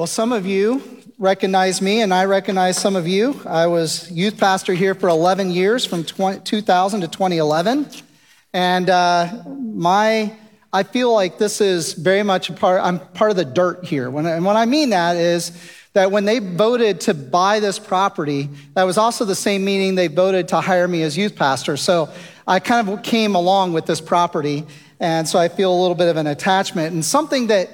Well, some of you recognize me, and I recognize some of you. I was youth pastor here for 11 years, from 20, 2000 to 2011. And uh, my, I feel like this is very much a part, I'm part of the dirt here. When, and what I mean that is that when they voted to buy this property, that was also the same meeting they voted to hire me as youth pastor. So I kind of came along with this property, and so I feel a little bit of an attachment. And something that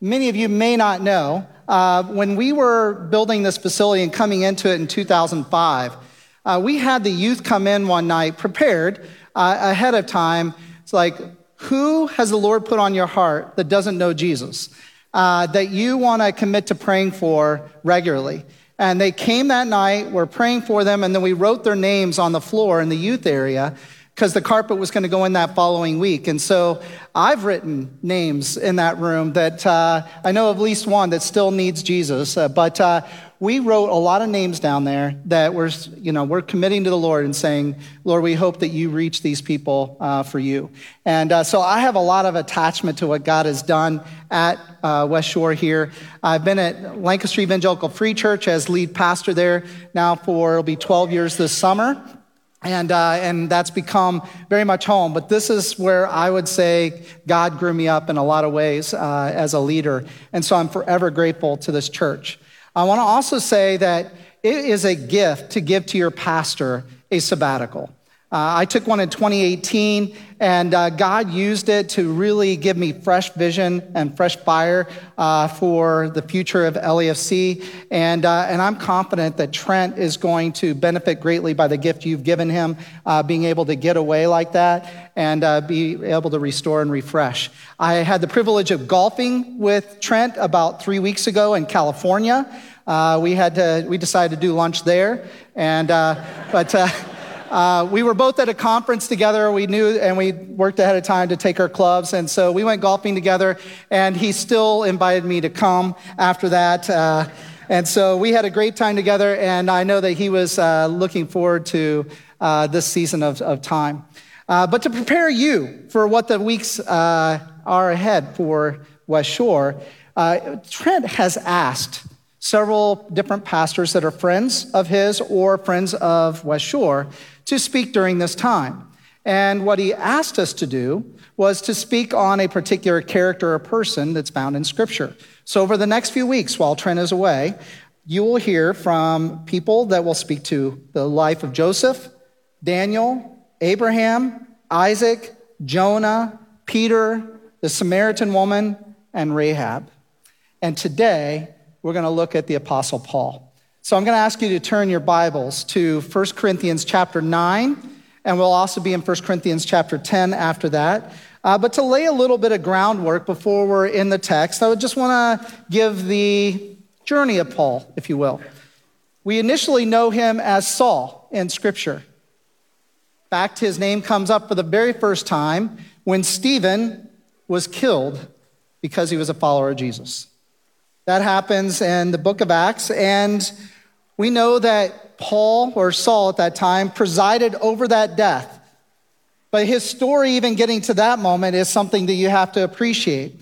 many of you may not know uh, when we were building this facility and coming into it in 2005, uh, we had the youth come in one night prepared uh, ahead of time. It's like, who has the Lord put on your heart that doesn't know Jesus, uh, that you want to commit to praying for regularly? And they came that night, we're praying for them, and then we wrote their names on the floor in the youth area because the carpet was going to go in that following week. And so I've written names in that room that uh, I know of at least one that still needs Jesus. Uh, but uh, we wrote a lot of names down there that we're, you know, we're committing to the Lord and saying, Lord, we hope that you reach these people uh, for you. And uh, so I have a lot of attachment to what God has done at uh, West Shore here. I've been at Lancaster Evangelical Free Church as lead pastor there now for, it'll be 12 years this summer. And, uh, and that's become very much home. But this is where I would say God grew me up in a lot of ways uh, as a leader. And so I'm forever grateful to this church. I want to also say that it is a gift to give to your pastor a sabbatical. Uh, I took one in 2018, and uh, God used it to really give me fresh vision and fresh fire uh, for the future of LAFC. And, uh, and I'm confident that Trent is going to benefit greatly by the gift you've given him, uh, being able to get away like that and uh, be able to restore and refresh. I had the privilege of golfing with Trent about three weeks ago in California. we, had to, we decided to do lunch there, and, but uh, we were both at a conference together. We knew and we worked ahead of time to take our clubs. And so we went golfing together, and he still invited me to come after that. Uh, and so we had a great time together, and I know that he was uh, looking forward to uh, this season of, of time. Uh, but to prepare you for what the weeks uh, are ahead for West Shore, Trent has asked several different pastors that are friends of his or friends of West Shore to speak during this time. And what he asked us to do was to speak on a particular character or person that's found in Scripture. So, over the next few weeks, while Trent is away, you will hear from people that will speak to the life of Joseph, Daniel, Abraham, Isaac, Jonah, Peter, the Samaritan woman, and Rahab. And today, we're going to look at the Apostle Paul. So I'm going to ask you to turn your Bibles to 1 Corinthians chapter 9, and we'll also be in 1 Corinthians chapter 10 after that. Uh, but to lay a little bit of groundwork before we're in the text, I would just want to give the journey of Paul, if you will. We initially know him as Saul in Scripture. In fact, his name comes up for the very first time when Stephen was killed because he was a follower of Jesus. That happens in the book of Acts, and we know that Paul, or Saul at that time, presided over that death. But his story, even getting to that moment, is something that you have to appreciate.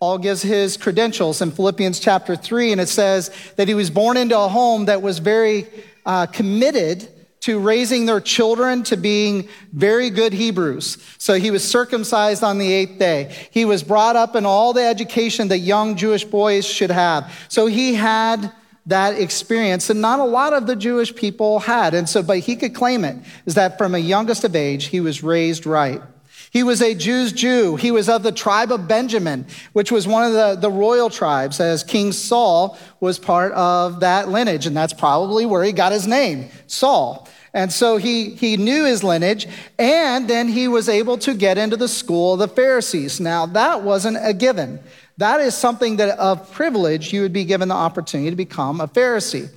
Paul gives his credentials in Philippians chapter 3, and it says that he was born into a home that was very uh, committed to raising their children to being very good Hebrews. So he was circumcised on the eighth day. He was brought up in all the education that young Jewish boys should have. So he had that experience and not a lot of the Jewish people had. And so, but he could claim it is that from a youngest of age, he was raised right. He was a Jew's Jew. He was of the tribe of Benjamin, which was one of the, the royal tribes, as King Saul was part of that lineage. And that's probably where he got his name, Saul. And so he, he knew his lineage, and then he was able to get into the school of the Pharisees. Now, that wasn't a given. That is something that of privilege you would be given the opportunity to become a Pharisee.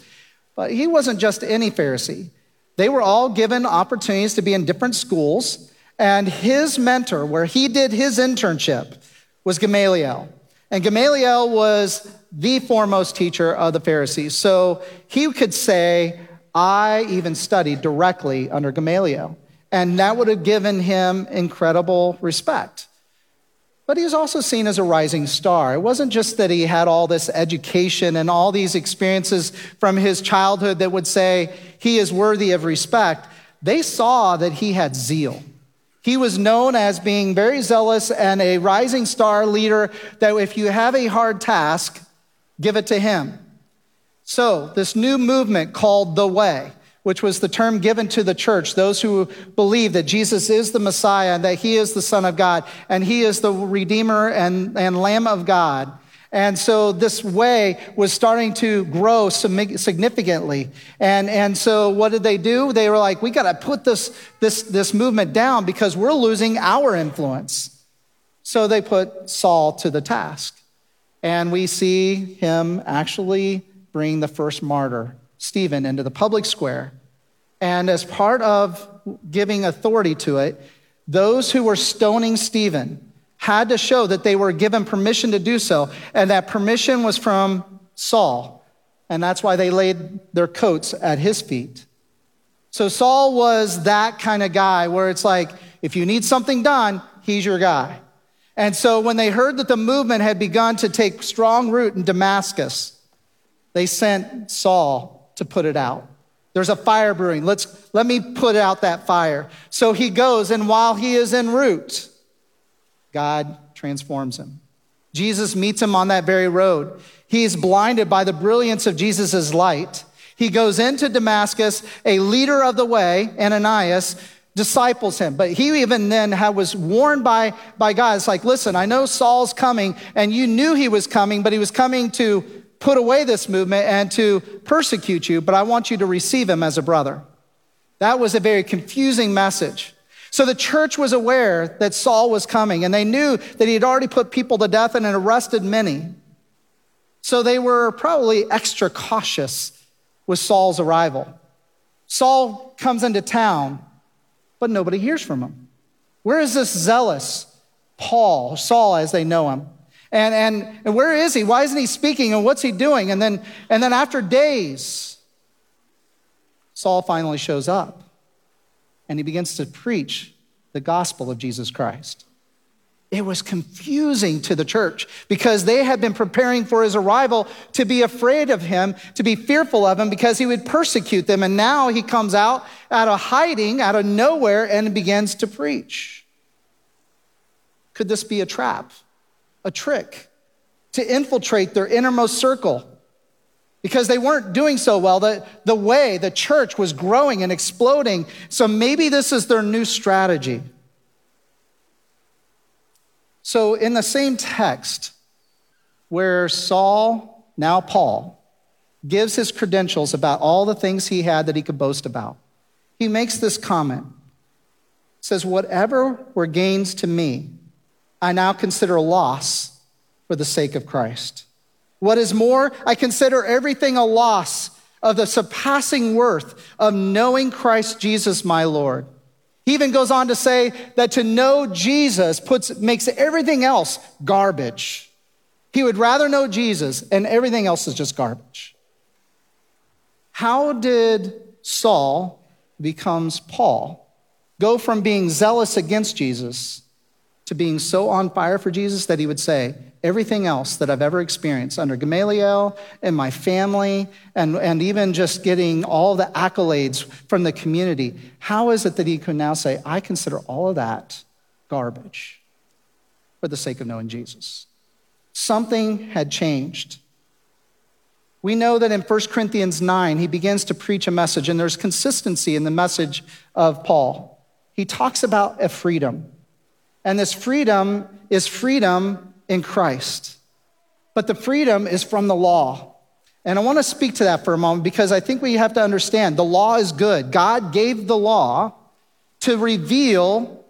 But he wasn't just any Pharisee. They were all given opportunities to be in different schools, and his mentor, where he did his internship, was Gamaliel. And Gamaliel was the foremost teacher of the Pharisees. So he could say, I even studied directly under Gamaliel. And that would have given him incredible respect. But he was also seen as a rising star. It wasn't just that he had all this education and all these experiences from his childhood that would say he is worthy of respect. They saw that he had zeal. He was known as being very zealous and a rising star leader that if you have a hard task, give it to him. So, this new movement called the Way which was the term given to the church, those who believe that Jesus is the Messiah and that he is the Son of God and he is the Redeemer and, and Lamb of God. And so this way was starting to grow significantly. And, and so what did they do? They were like, we got to put this, this, this movement down because we're losing our influence. So they put Saul to the task. And we see him actually bring the first martyr, Stephen, into the public square. And as part of giving authority to it, those who were stoning Stephen had to show that they were given permission to do so, and that permission was from Saul. And that's why they laid their coats at his feet. So Saul was that kind of guy where it's like, if you need something done, he's your guy. And so when they heard that the movement had begun to take strong root in Damascus, they sent Saul to put it out. There's a fire brewing. Let's, let me put out that fire. So he goes, and while he is en route, God transforms him. Jesus meets him on that very road. He is blinded by the brilliance of Jesus' light. He goes into Damascus, a leader of the way, Ananias, disciples him. But he even then had, was warned by, by God. It's like, listen, I know Saul's coming, and you knew he was coming, but he was coming to put away this movement and to persecute you, but I want you to receive him as a brother. That was a very confusing message. So the church was aware that Saul was coming, and they knew that he had already put people to death and had arrested many. So they were probably extra cautious with Saul's arrival. Saul comes into town, but nobody hears from him. Where is this zealous Paul, Saul as they know him? And, and, and where is he? Why isn't he speaking? And what's he doing? And then, and then after days, Saul finally shows up and he begins to preach the gospel of Jesus Christ. It was confusing to the church because they had been preparing for his arrival to be afraid of him, to be fearful of him because he would persecute them. And now he comes out out of hiding, out of nowhere, and begins to preach. Could this be a trap? A trick to infiltrate their innermost circle because they weren't doing so well. The, the way the church was growing and exploding. So maybe this is their new strategy. So, in the same text where Saul, now Paul, gives his credentials about all the things he had that he could boast about, he makes this comment. says, Whatever were gains to me, I now consider a loss for the sake of Christ. What is more, I consider everything a loss of the surpassing worth of knowing Christ Jesus my Lord. He even goes on to say that to know Jesus puts, makes everything else garbage. He would rather know Jesus, and everything else is just garbage. How did Saul becomes Paul go from being zealous against Jesus to being so on fire for Jesus that he would say, Everything else that I've ever experienced under Gamaliel and my family, and, and even just getting all the accolades from the community, how is it that he can now say, I consider all of that garbage for the sake of knowing Jesus? Something had changed. We know that in 1 Corinthians 9, he begins to preach a message, and there's consistency in the message of Paul. He talks about a freedom. And this freedom is freedom in Christ. But the freedom is from the law. And I want to speak to that for a moment because I think we have to understand the law is good. God gave the law to reveal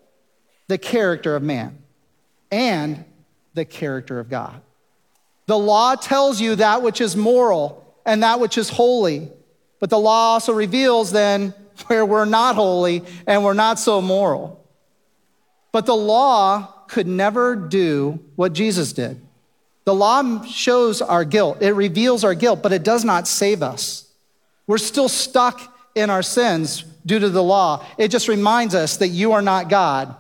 the character of man and the character of God. The law tells you that which is moral and that which is holy, but the law also reveals then where we're not holy and we're not so moral. But the law could never do what Jesus did. The law shows our guilt, it reveals our guilt, but it does not save us. We're still stuck in our sins due to the law. It just reminds us that you are not God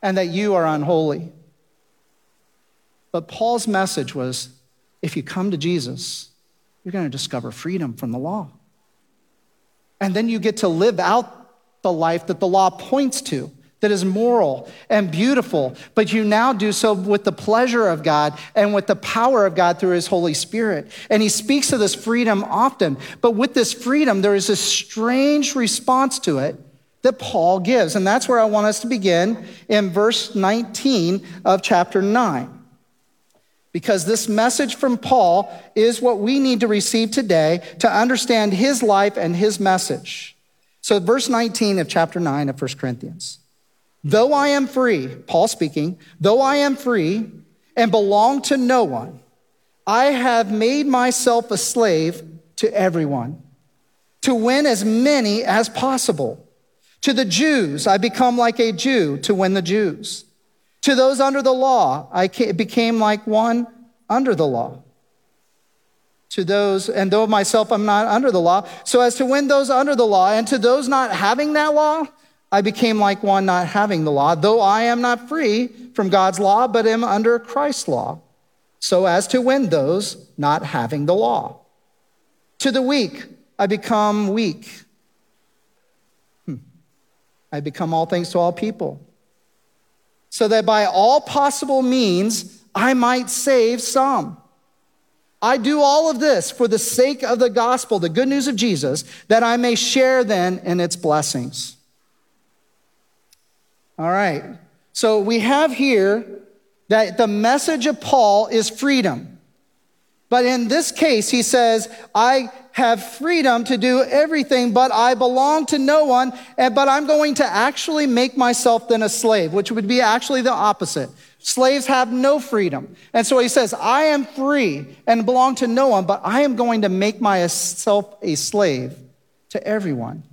and that you are unholy. But Paul's message was if you come to Jesus, you're going to discover freedom from the law. And then you get to live out the life that the law points to, that is moral and beautiful, but you now do so with the pleasure of God and with the power of God through His Holy Spirit. And He speaks of this freedom often, but with this freedom, there is a strange response to it that Paul gives. And that's where I want us to begin in verse 19 of chapter 9 because this message from Paul is what we need to receive today to understand his life and his message. So, verse 19 of chapter 9 of 1 Corinthians. Though I am free, Paul speaking, though I am free and belong to no one, I have made myself a slave to everyone to win as many as possible. To the Jews, I become like a Jew to win the Jews. To those under the law, I became like one under the law. To those, and though myself I'm not under the law, so as to win those under the law, and to those not having that law, I became like one not having the law, though I am not free from God's law, but am under Christ's law, so as to win those not having the law. To the weak, I become weak. Hmm. I become all things to all people so that by all possible means I might save some. I do all of this for the sake of the gospel, the good news of Jesus, that I may share then in its blessings. All right. So we have here that the message of Paul is freedom. But in this case, he says, I have freedom to do everything, but I belong to no one, but I'm going to actually make myself then a slave, which would be actually the opposite. Slaves have no freedom. And so he says, I am free and belong to no one, but I am going to make myself a slave to everyone.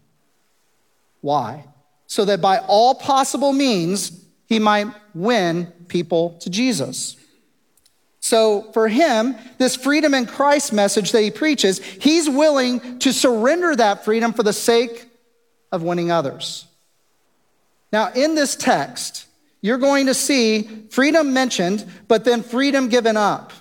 Why? So that by all possible means, he might win people to Jesus. So for him, this freedom in Christ message that he preaches, he's willing to surrender that freedom for the sake of winning others. Now, in this text, you're going to see freedom mentioned, but then freedom given up.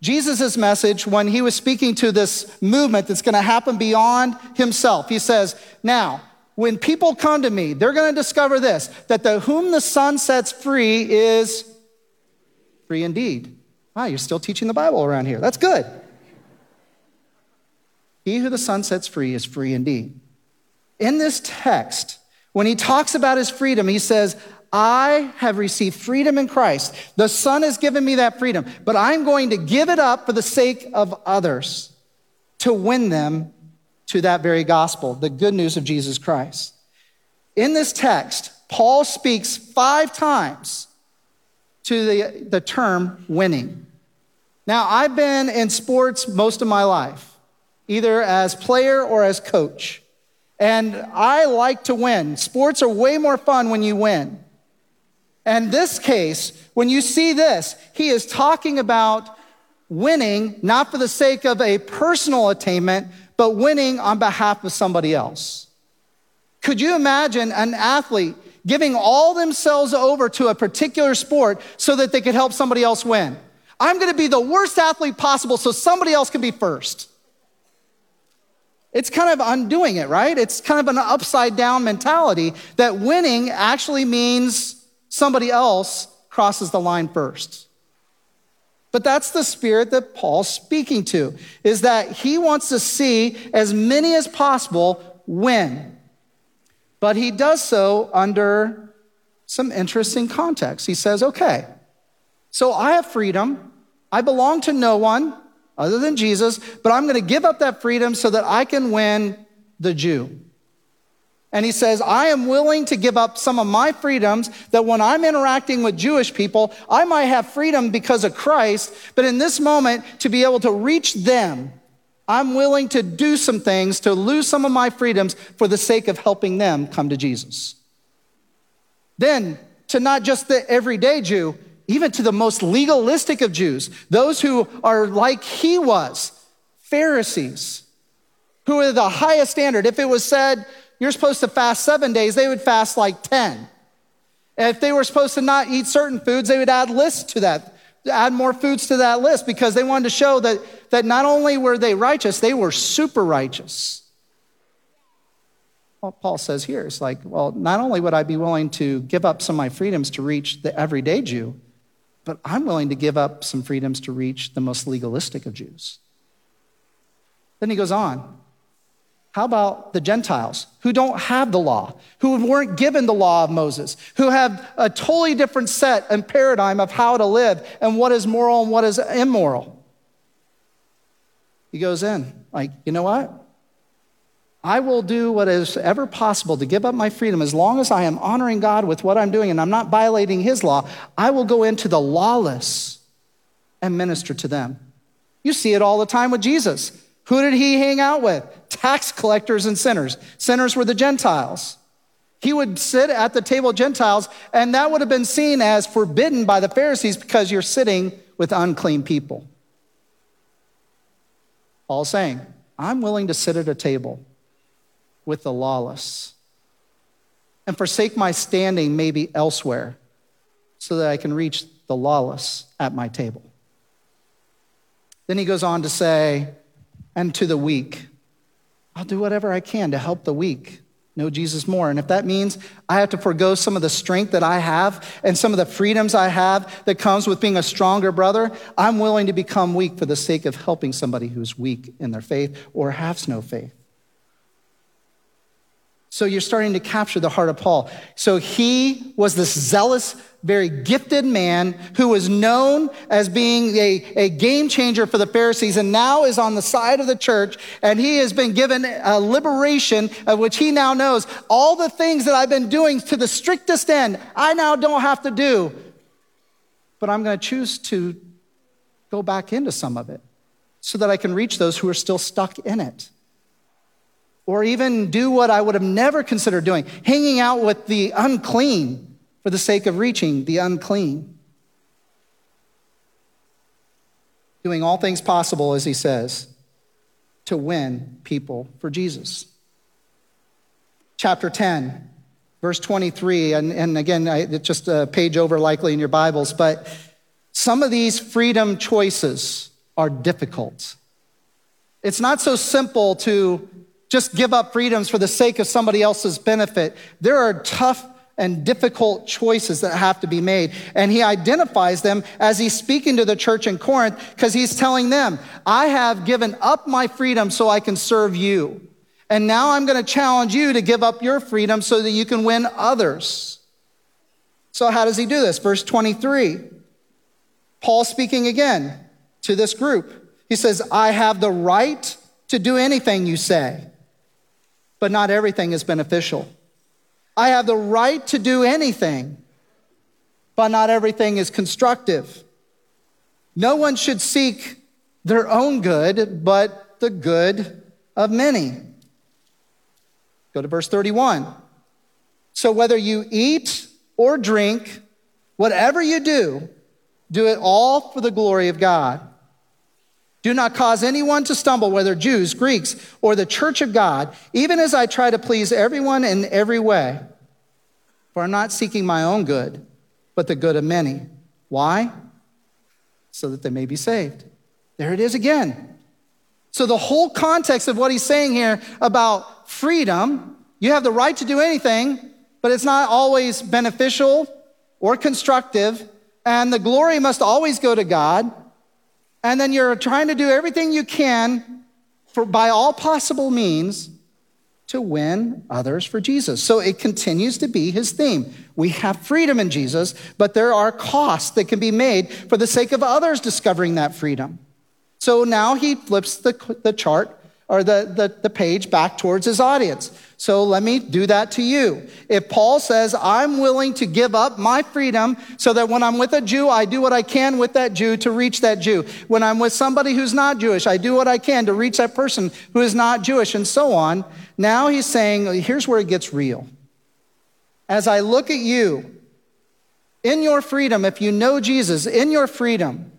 Jesus' message, when he was speaking to this movement that's going to happen beyond himself, he says, Now, when people come to me, they're going to discover this that the whom the Son sets free is free indeed. Wow, you're still teaching the Bible around here. That's good. He who the Son sets free is free indeed. In this text, when he talks about his freedom, he says, I have received freedom in Christ. The Son has given me that freedom, but I'm going to give it up for the sake of others to win them to that very gospel, the good news of Jesus Christ. In this text, Paul speaks five times to the, the term winning. Now, I've been in sports most of my life, either as player or as coach. And I like to win. Sports are way more fun when you win. And this case, when you see this, he is talking about winning not for the sake of a personal attainment, but winning on behalf of somebody else. Could you imagine an athlete giving all themselves over to a particular sport so that they could help somebody else win. I'm going to be the worst athlete possible so somebody else can be first. It's kind of undoing it, right? It's kind of an upside down mentality that winning actually means somebody else crosses the line first. But that's the spirit that Paul's speaking to, is that he wants to see as many as possible win. But he does so under some interesting context. He says, okay, so I have freedom. I belong to no one other than Jesus, but I'm going to give up that freedom so that I can win the Jew. And he says, I am willing to give up some of my freedoms that when I'm interacting with Jewish people, I might have freedom because of Christ, but in this moment, to be able to reach them I'm willing to do some things to lose some of my freedoms for the sake of helping them come to Jesus. Then, to not just the everyday Jew, even to the most legalistic of Jews, those who are like he was, Pharisees, who are the highest standard. If it was said you're supposed to fast seven days, they would fast like 10. And if they were supposed to not eat certain foods, they would add lists to that add more foods to that list because they wanted to show that, that not only were they righteous, they were super righteous. Well, Paul says here, it's like, well, not only would I be willing to give up some of my freedoms to reach the everyday Jew, but I'm willing to give up some freedoms to reach the most legalistic of Jews. Then he goes on. How about the Gentiles who don't have the law, who weren't given the law of Moses, who have a totally different set and paradigm of how to live and what is moral and what is immoral? He goes in, like, you know what? I will do what is ever possible to give up my freedom as long as I am honoring God with what I'm doing and I'm not violating His law. I will go into the lawless and minister to them. You see it all the time with Jesus. Who did he hang out with? Tax collectors and sinners. Sinners were the Gentiles. He would sit at the table of Gentiles, and that would have been seen as forbidden by the Pharisees because you're sitting with unclean people. Paul's saying, I'm willing to sit at a table with the lawless and forsake my standing maybe elsewhere so that I can reach the lawless at my table. Then he goes on to say, and to the weak. I'll do whatever I can to help the weak know Jesus more. And if that means I have to forego some of the strength that I have and some of the freedoms I have that comes with being a stronger brother, I'm willing to become weak for the sake of helping somebody who's weak in their faith or has no faith. So you're starting to capture the heart of Paul. So he was this zealous, very gifted man who was known as being a, a game changer for the Pharisees and now is on the side of the church. And he has been given a liberation of which he now knows all the things that I've been doing to the strictest end, I now don't have to do. But I'm going to choose to go back into some of it so that I can reach those who are still stuck in it or even do what I would have never considered doing, hanging out with the unclean for the sake of reaching the unclean. Doing all things possible, as he says, to win people for Jesus. Chapter 10, verse 23, and, and again, it's just a page over likely in your Bibles, but some of these freedom choices are difficult. It's not so simple to just give up freedoms for the sake of somebody else's benefit. There are tough and difficult choices that have to be made. And he identifies them as he's speaking to the church in Corinth because he's telling them, I have given up my freedom so I can serve you. And now I'm going to challenge you to give up your freedom so that you can win others. So, how does he do this? Verse 23. Paul speaking again to this group. He says, I have the right to do anything you say but not everything is beneficial. I have the right to do anything, but not everything is constructive. No one should seek their own good, but the good of many. Go to verse 31. So whether you eat or drink, whatever you do, do it all for the glory of God. Do not cause anyone to stumble, whether Jews, Greeks, or the church of God, even as I try to please everyone in every way. For I'm not seeking my own good, but the good of many. Why? So that they may be saved. There it is again. So, the whole context of what he's saying here about freedom, you have the right to do anything, but it's not always beneficial or constructive, and the glory must always go to God and then you're trying to do everything you can for, by all possible means to win others for Jesus. So it continues to be his theme. We have freedom in Jesus, but there are costs that can be made for the sake of others discovering that freedom. So now he flips the, the chart or the, the, the page back towards his audience. So let me do that to you. If Paul says, I'm willing to give up my freedom so that when I'm with a Jew, I do what I can with that Jew to reach that Jew. When I'm with somebody who's not Jewish, I do what I can to reach that person who is not Jewish, and so on. Now he's saying, here's where it gets real. As I look at you, in your freedom, if you know Jesus, in your freedom,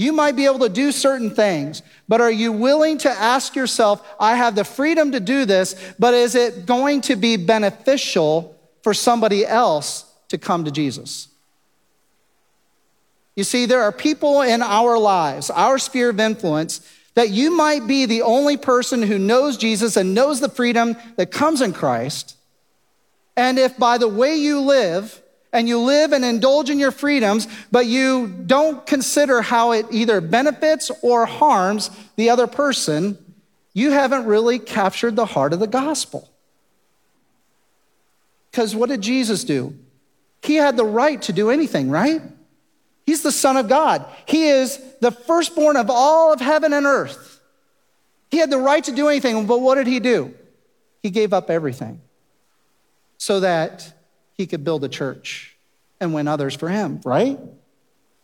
you might be able to do certain things, but are you willing to ask yourself, I have the freedom to do this, but is it going to be beneficial for somebody else to come to Jesus? You see, there are people in our lives, our sphere of influence, that you might be the only person who knows Jesus and knows the freedom that comes in Christ. And if by the way you live, and you live and indulge in your freedoms, but you don't consider how it either benefits or harms the other person, you haven't really captured the heart of the gospel. Because what did Jesus do? He had the right to do anything, right? He's the Son of God. He is the firstborn of all of heaven and earth. He had the right to do anything, but what did he do? He gave up everything so that he could build a church and win others for him, right?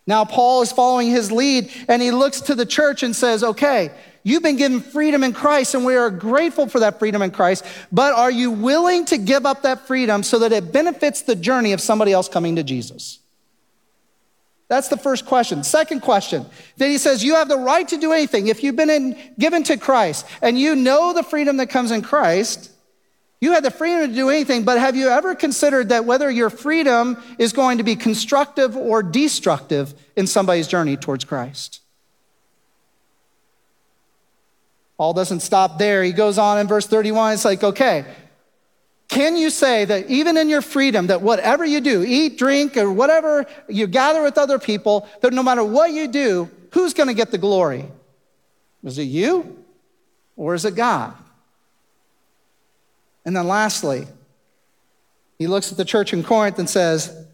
Now, Paul is following his lead and he looks to the church and says, Okay, you've been given freedom in Christ and we are grateful for that freedom in Christ, but are you willing to give up that freedom so that it benefits the journey of somebody else coming to Jesus? That's the first question. Second question, then he says, You have the right to do anything. If you've been in, given to Christ and you know the freedom that comes in Christ, you had the freedom to do anything, but have you ever considered that whether your freedom is going to be constructive or destructive in somebody's journey towards Christ? Paul doesn't stop there. He goes on in verse 31. It's like, okay, can you say that even in your freedom, that whatever you do, eat, drink, or whatever you gather with other people, that no matter what you do, who's going to get the glory? Is it you or is it God? And then lastly, he looks at the church in Corinth and says,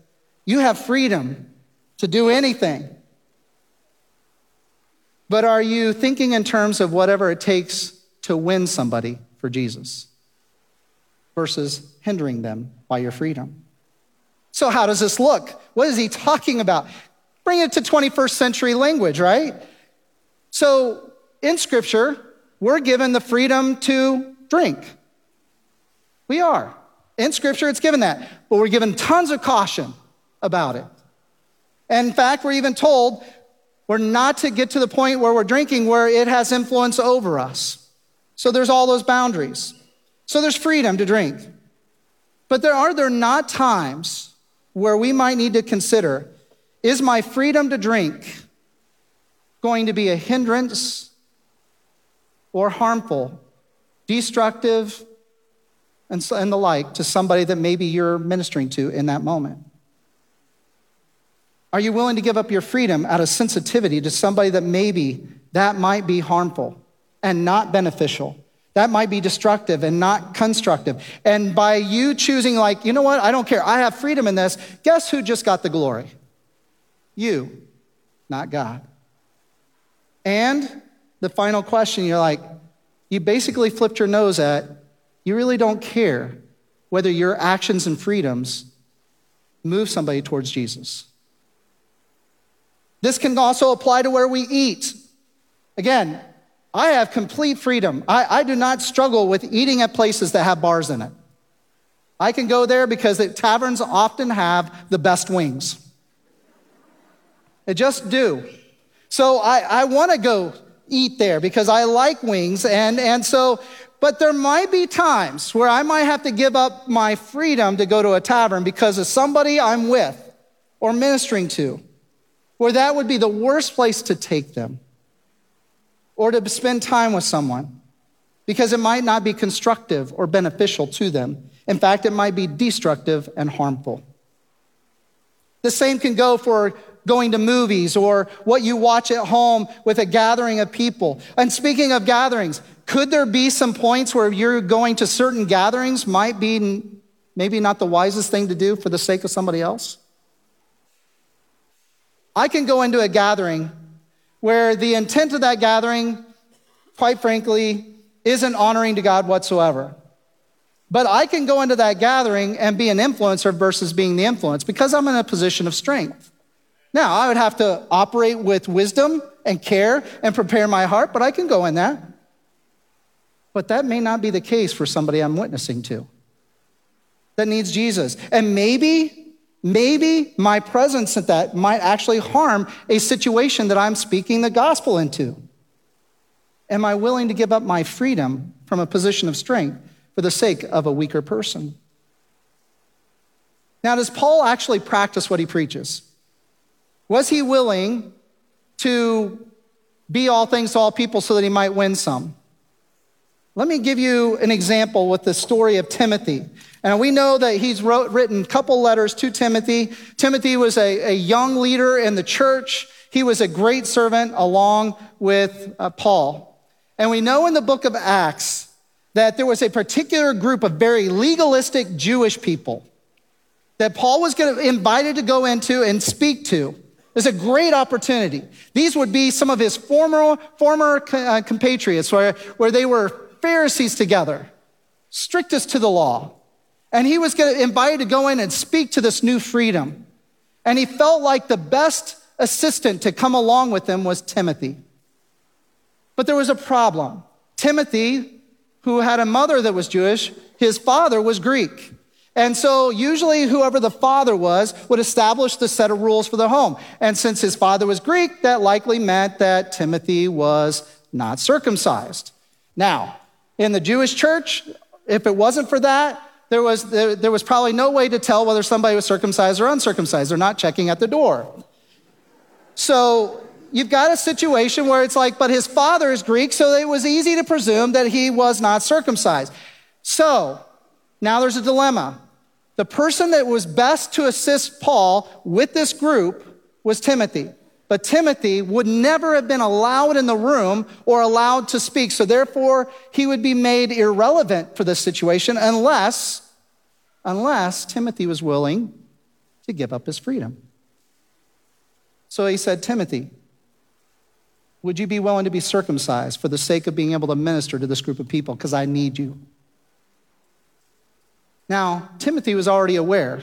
You have freedom to do anything. But are you thinking in terms of whatever it takes to win somebody for Jesus versus hindering them by your freedom? So, how does this look? What is he talking about? Bring it to 21st century language, right? So, in Scripture, we're given the freedom to drink. We are. In Scripture, it's given that. But we're given tons of caution about it. And in fact, we're even told we're not to get to the point where we're drinking where it has influence over us. So there's all those boundaries. So there's freedom to drink. But there are there not times where we might need to consider is my freedom to drink going to be a hindrance or harmful, destructive, and, and the like to somebody that maybe you're ministering to in that moment? Are you willing to give up your freedom out of sensitivity to somebody that maybe that might be harmful and not beneficial? That might be destructive and not constructive. And by you choosing, like, you know what, I don't care, I have freedom in this, guess who just got the glory? You, not God. And the final question, you're like, you basically flipped your nose at you really don't care whether your actions and freedoms move somebody towards Jesus. This can also apply to where we eat. Again, I have complete freedom. I, I, do not struggle with eating at places that have bars in it. I can go there because the taverns often have the best wings. They just do. So I, I want to go eat there because I like wings. And, and so but there might be times where I might have to give up my freedom to go to a tavern because of somebody I'm with or ministering to, where that would be the worst place to take them or to spend time with someone because it might not be constructive or beneficial to them. In fact, it might be destructive and harmful. The same can go for going to movies or what you watch at home with a gathering of people. And speaking of gatherings, could there be some points where you're going to certain gatherings might be maybe not the wisest thing to do for the sake of somebody else? I can go into a gathering where the intent of that gathering, quite frankly, isn't honoring to God whatsoever. But I can go into that gathering and be an influencer versus being the influence because I'm in a position of strength. Now, I would have to operate with wisdom and care and prepare my heart, but I can go in that. But that may not be the case for somebody I'm witnessing to that needs Jesus. And maybe, maybe my presence at that might actually harm a situation that I'm speaking the gospel into. Am I willing to give up my freedom from a position of strength for the sake of a weaker person? Now, does Paul actually practice what he preaches? Was he willing to be all things to all people so that he might win some? Let me give you an example with the story of Timothy. And we know that he's wrote, written a couple letters to Timothy. Timothy was a, a young leader in the church. He was a great servant along with uh, Paul. And we know in the book of Acts that there was a particular group of very legalistic Jewish people that Paul was invited to go into and speak to. It's a great opportunity. These would be some of his former, former uh, compatriots where, where they were Pharisees together, strictest to the law. And he was invited to go in and speak to this new freedom. And he felt like the best assistant to come along with him was Timothy. But there was a problem. Timothy, who had a mother that was Jewish, his father was Greek. And so, usually, whoever the father was would establish the set of rules for the home. And since his father was Greek, that likely meant that Timothy was not circumcised. Now, in the Jewish church, if it wasn't for that, there was, there, there was probably no way to tell whether somebody was circumcised or uncircumcised. They're not checking at the door. So you've got a situation where it's like, but his father is Greek, so it was easy to presume that he was not circumcised. So now there's a dilemma. The person that was best to assist Paul with this group was Timothy. But Timothy would never have been allowed in the room or allowed to speak. So therefore, he would be made irrelevant for this situation unless, unless Timothy was willing to give up his freedom. So he said, Timothy, would you be willing to be circumcised for the sake of being able to minister to this group of people? Because I need you. Now, Timothy was already aware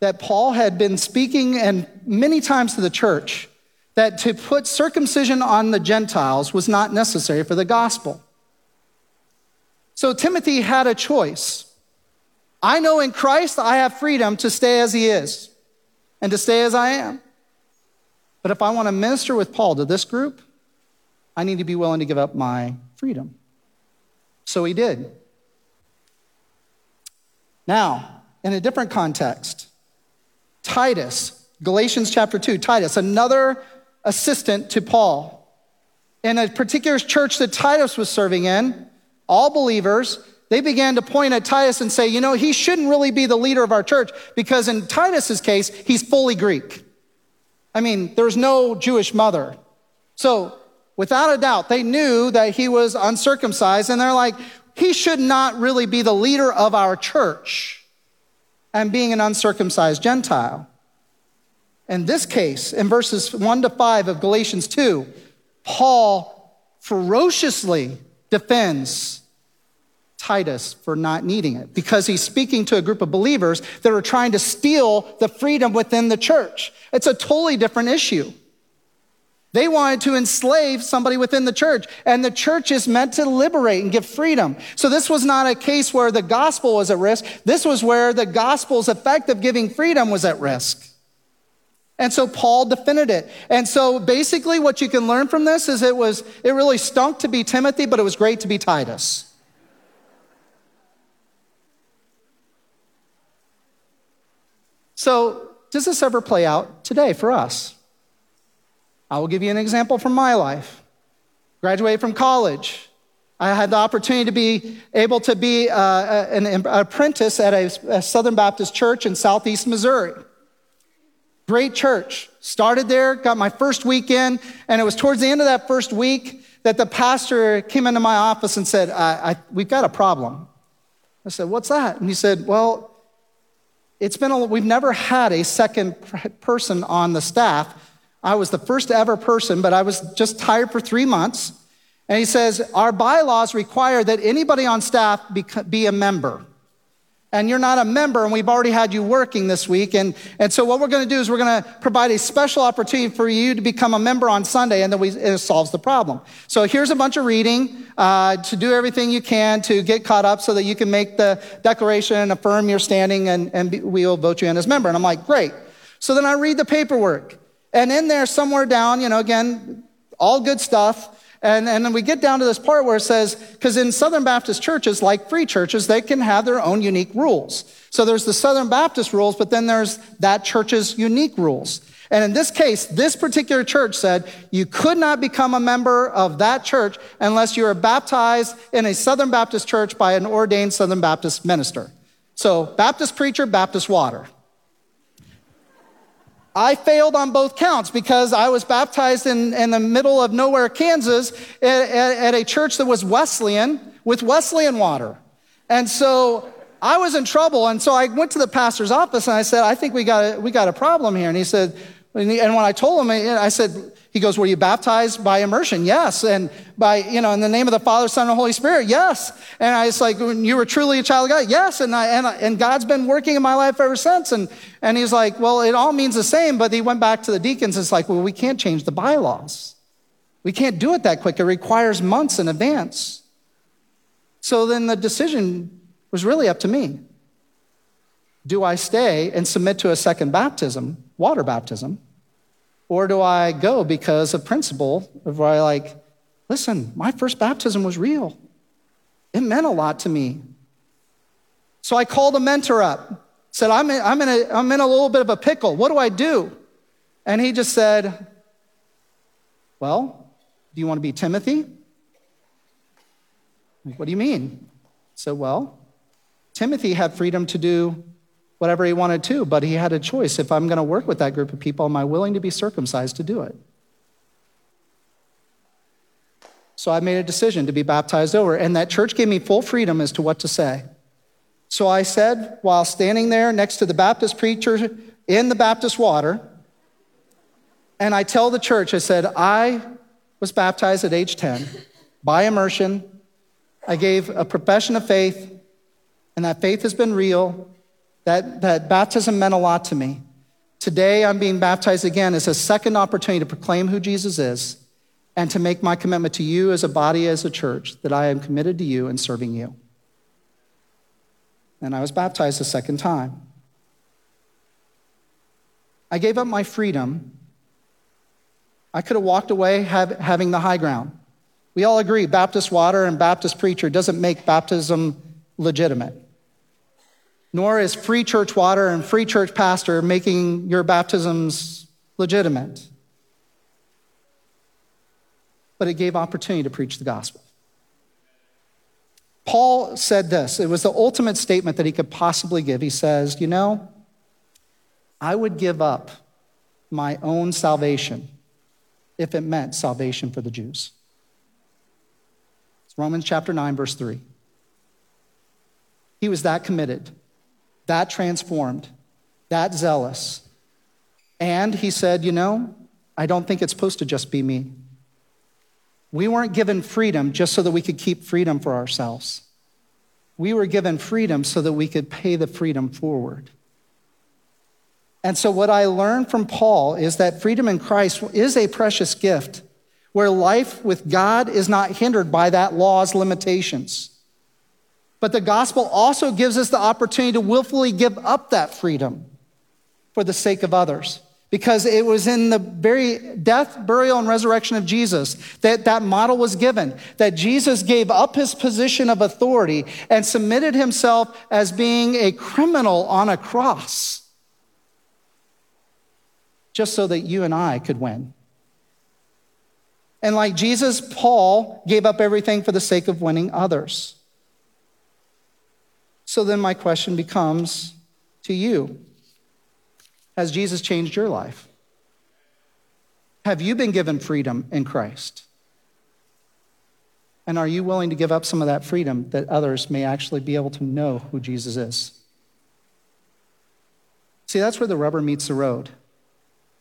that Paul had been speaking and many times to the church that to put circumcision on the Gentiles was not necessary for the gospel. So Timothy had a choice. I know in Christ I have freedom to stay as he is and to stay as I am. But if I want to minister with Paul to this group, I need to be willing to give up my freedom. So he did. Now, in a different context, Titus, Galatians chapter 2, Titus, another assistant to Paul. In a particular church that Titus was serving in, all believers, they began to point at Titus and say, you know, he shouldn't really be the leader of our church because in Titus's case, he's fully Greek. I mean, there's no Jewish mother. So, without a doubt, they knew that he was uncircumcised, and they're like, he should not really be the leader of our church and being an uncircumcised Gentile. In this case, in verses 1 to 5 of Galatians 2, Paul ferociously defends Titus for not needing it because he's speaking to a group of believers that are trying to steal the freedom within the church. It's a totally different issue. They wanted to enslave somebody within the church, and the church is meant to liberate and give freedom. So, this was not a case where the gospel was at risk. This was where the gospel's effect of giving freedom was at risk. And so Paul defended it. And so basically what you can learn from this is it was it really stunk to be Timothy, but it was great to be Titus. So, does this ever play out today for us? I will give you an example from my life. Graduated from college. I had the opportunity to be able to be uh, an apprentice at a, a Southern Baptist church in southeast Missouri. Great church. Started there, got my first week in, and it was towards the end of that first week that the pastor came into my office and said, I, I, We've got a problem. I said, What's that? And he said, Well, it's been a, we've never had a second person on the staff I was the first ever person, but I was just tired for three months. And he says, Our bylaws require that anybody on staff be, be a member. And you're not a member, and we've already had you working this week. And, and so, what we're going to do is we're going to provide a special opportunity for you to become a member on Sunday, and then we, it solves the problem. So, here's a bunch of reading uh, to do everything you can to get caught up so that you can make the declaration and affirm your standing, and, and we will vote you in as member. And I'm like, Great. So, then I read the paperwork. And in there, somewhere down, you know, again, all good stuff. And, and then we get down to this part where it says, because in Southern Baptist churches, like free churches, they can have their own unique rules. So there's the Southern Baptist rules, but then there's that church's unique rules. And in this case, this particular church said you could not become a member of that church unless you were baptized in a Southern Baptist church by an ordained Southern Baptist minister. So, Baptist preacher, Baptist water. I failed on both counts because I was baptized in, in the middle of nowhere, Kansas, at, at, at a church that was Wesleyan with Wesleyan water. And so I was in trouble. And so I went to the pastor's office and I said, I think we got a, we got a problem here. And he said, and when I told him, I said, he goes, Were you baptized by immersion? Yes. And by, you know, in the name of the Father, Son, and Holy Spirit? Yes. And I was like, When you were truly a child of God? Yes. And, I, and, and God's been working in my life ever since. And, and he's like, Well, it all means the same. But he went back to the deacons. It's like, Well, we can't change the bylaws. We can't do it that quick. It requires months in advance. So then the decision was really up to me. Do I stay and submit to a second baptism, water baptism? Or do I go because of principle of I like, listen, my first baptism was real. It meant a lot to me. So I called a mentor up, said, I'm in, I'm in, a, I'm in a little bit of a pickle. What do I do? And he just said, Well, do you want to be Timothy? What do you mean? Said, Well, Timothy had freedom to do whatever he wanted to, but he had a choice. If I'm going to work with that group of people, am I willing to be circumcised to do it? So I made a decision to be baptized over, and that church gave me full freedom as to what to say. So I said, while standing there next to the Baptist preacher in the Baptist water, and I tell the church, I said, I was baptized at age 10 by immersion. I gave a profession of faith, and that faith has been real. That, that baptism meant a lot to me. Today, I'm being baptized again as a second opportunity to proclaim who Jesus is and to make my commitment to you as a body, as a church, that I am committed to you and serving you. And I was baptized a second time. I gave up my freedom. I could have walked away have, having the high ground. We all agree Baptist water and Baptist preacher doesn't make baptism legitimate nor is free church water and free church pastor making your baptisms legitimate. But it gave opportunity to preach the gospel. Paul said this it was the ultimate statement that he could possibly give. He says, You know, I would give up my own salvation if it meant salvation for the Jews. It's Romans chapter 9, verse 3. He was that committed that transformed, that zealous. And he said, You know, I don't think it's supposed to just be me. We weren't given freedom just so that we could keep freedom for ourselves. We were given freedom so that we could pay the freedom forward. And so, what I learned from Paul is that freedom in Christ is a precious gift where life with God is not hindered by that law's limitations. But the gospel also gives us the opportunity to willfully give up that freedom for the sake of others. Because it was in the very death, burial, and resurrection of Jesus that that model was given. That Jesus gave up his position of authority and submitted himself as being a criminal on a cross. Just so that you and I could win. And like Jesus, Paul gave up everything for the sake of winning others. So then my question becomes to you Has Jesus changed your life? Have you been given freedom in Christ? And are you willing to give up some of that freedom that others may actually be able to know who Jesus is? See, that's where the rubber meets the road.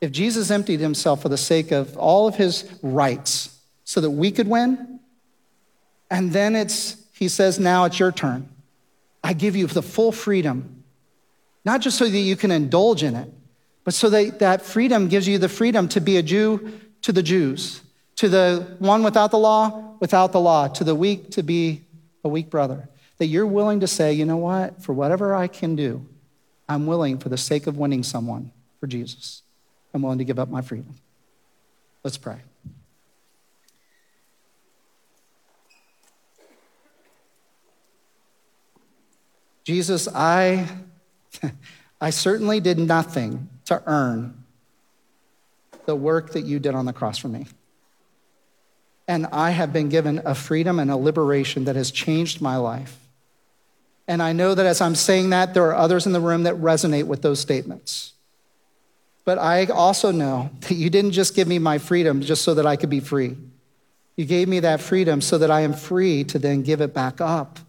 If Jesus emptied himself for the sake of all of his rights so that we could win, and then it's, he says, now it's your turn. I give you the full freedom, not just so that you can indulge in it, but so that that freedom gives you the freedom to be a Jew to the Jews, to the one without the law, without the law, to the weak to be a weak brother. That you're willing to say, you know what, for whatever I can do, I'm willing for the sake of winning someone for Jesus. I'm willing to give up my freedom. Let's pray. Jesus, I, I certainly did nothing to earn the work that you did on the cross for me. And I have been given a freedom and a liberation that has changed my life. And I know that as I'm saying that, there are others in the room that resonate with those statements. But I also know that you didn't just give me my freedom just so that I could be free. You gave me that freedom so that I am free to then give it back up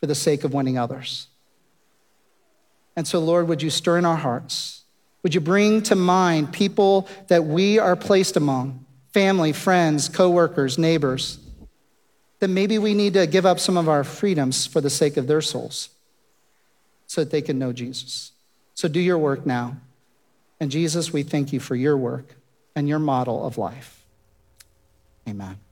for the sake of winning others. And so, Lord, would you stir in our hearts? Would you bring to mind people that we are placed among family, friends, coworkers, neighbors that maybe we need to give up some of our freedoms for the sake of their souls so that they can know Jesus? So, do your work now. And Jesus, we thank you for your work and your model of life. Amen.